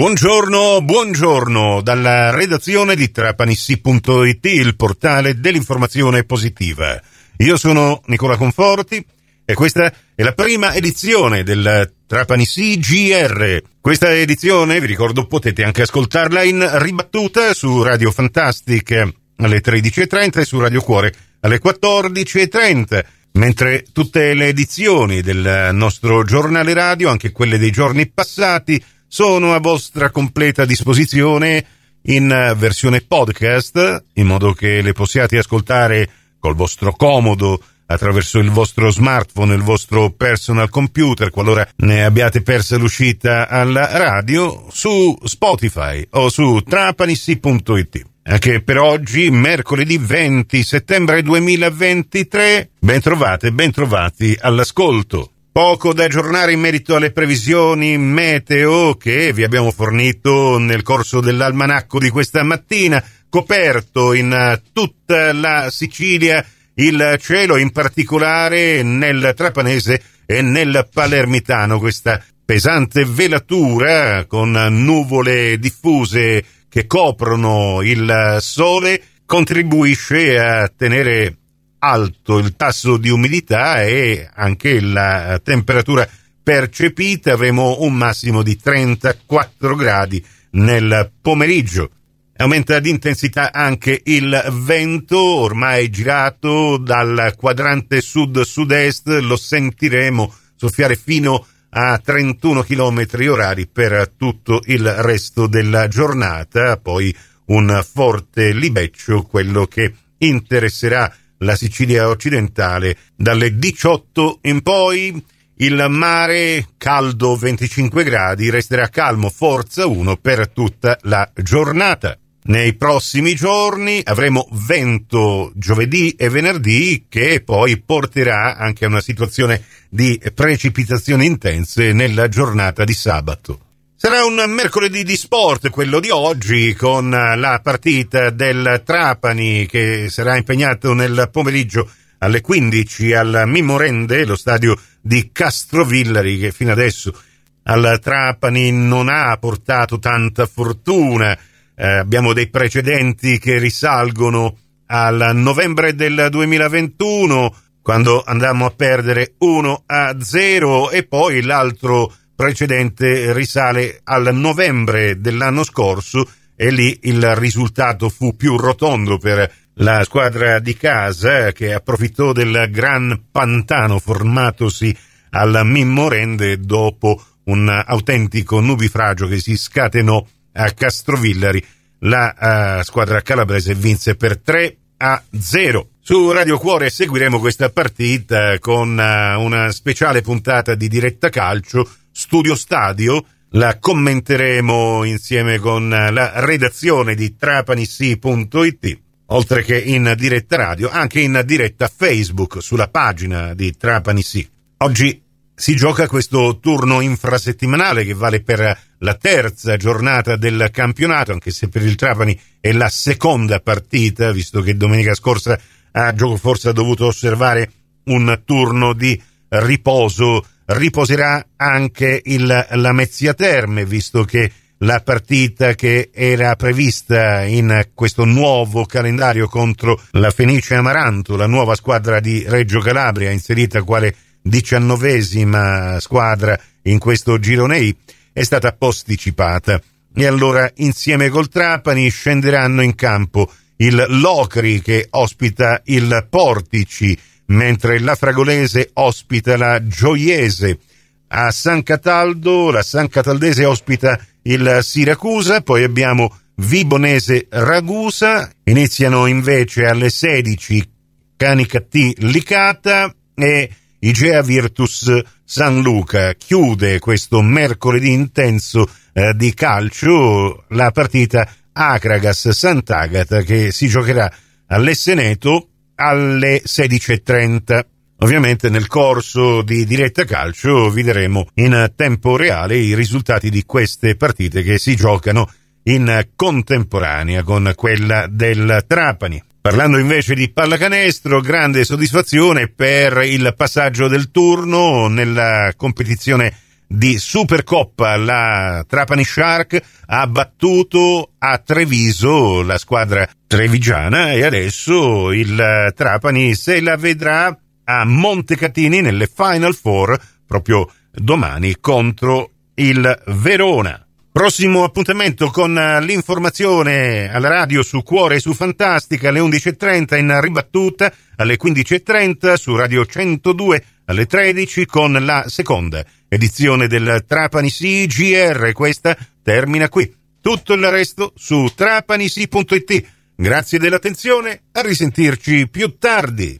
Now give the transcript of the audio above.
Buongiorno, buongiorno dalla redazione di trapanissi.it, il portale dell'informazione positiva. Io sono Nicola Conforti e questa è la prima edizione del Trapanissi GR. Questa edizione, vi ricordo, potete anche ascoltarla in ribattuta su Radio Fantastic alle 13.30 e su Radio Cuore alle 14.30 mentre tutte le edizioni del nostro giornale radio, anche quelle dei giorni passati, sono a vostra completa disposizione in versione podcast, in modo che le possiate ascoltare col vostro comodo attraverso il vostro smartphone, il vostro personal computer, qualora ne abbiate persa l'uscita alla radio, su Spotify o su trapanissi.it. Anche per oggi, mercoledì 20 settembre 2023, ben trovate, ben trovati all'ascolto. Poco da aggiornare in merito alle previsioni meteo che vi abbiamo fornito nel corso dell'almanacco di questa mattina, coperto in tutta la Sicilia il cielo, in particolare nel Trapanese e nel Palermitano, questa pesante velatura con nuvole diffuse che coprono il sole contribuisce a tenere alto il tasso di umidità e anche la temperatura percepita. Avremo un massimo di 34 gradi nel pomeriggio. Aumenta di intensità anche il vento, ormai girato dal quadrante sud-sud-est, lo sentiremo soffiare fino a 31 km orari per tutto il resto della giornata, poi un forte libeccio, quello che interesserà la Sicilia occidentale dalle 18 in poi. Il mare, caldo 25 gradi, resterà calmo forza 1 per tutta la giornata. Nei prossimi giorni avremo vento giovedì e venerdì che poi porterà anche a una situazione di precipitazioni intense nella giornata di sabato. Sarà un mercoledì di sport quello di oggi con la partita del Trapani che sarà impegnato nel pomeriggio alle 15 al Mimorende, lo stadio di Castrovillari che fino adesso al Trapani non ha portato tanta fortuna. Eh, abbiamo dei precedenti che risalgono al novembre del 2021 quando andammo a perdere 1 a 0 e poi l'altro precedente risale al novembre dell'anno scorso e lì il risultato fu più rotondo per la squadra di casa che approfittò del gran pantano formatosi al Mimmorende dopo un autentico nubifragio che si scatenò a Castrovillari la uh, squadra calabrese vinse per 3 a 0. Su Radio Cuore seguiremo questa partita con uh, una speciale puntata di diretta calcio, Studio Stadio. La commenteremo insieme con la redazione di trapanissi.it, oltre che in diretta radio, anche in diretta Facebook sulla pagina di Trapanissi. Oggi si gioca questo turno infrasettimanale che vale per la terza giornata del campionato, anche se per il Trapani è la seconda partita, visto che domenica scorsa a gioco forse ha dovuto osservare un turno di riposo. Riposerà anche il Lamezia Terme, visto che la partita che era prevista in questo nuovo calendario contro la Fenice Amaranto, la nuova squadra di Reggio Calabria, inserita quale diciannovesima squadra in questo girone è stata posticipata. E allora insieme col Trapani scenderanno in campo il Locri che ospita il Portici mentre la Fragolese ospita la Gioiese. A San Cataldo la San Cataldese ospita il Siracusa poi abbiamo Vibonese Ragusa. Iniziano invece alle 16 Canicattì Licata e Igea Virtus San Luca. Chiude questo mercoledì intenso eh, di calcio la partita Acragas Sant'Agata che si giocherà all'Esseneto alle 16.30. Ovviamente nel corso di diretta calcio vi daremo in tempo reale i risultati di queste partite che si giocano in contemporanea con quella del Trapani. Parlando invece di pallacanestro, grande soddisfazione per il passaggio del turno nella competizione di Supercoppa. La Trapani Shark ha battuto a Treviso la squadra trevigiana e adesso il Trapani se la vedrà a Montecatini nelle Final Four proprio domani contro il Verona. Prossimo appuntamento con l'informazione alla radio su Cuore e su Fantastica alle 11.30 in ribattuta, alle 15.30 su Radio 102 alle 13 con la seconda edizione del Trapani CGR. Questa termina qui. Tutto il resto su trapanisi.it. Grazie dell'attenzione, a risentirci più tardi.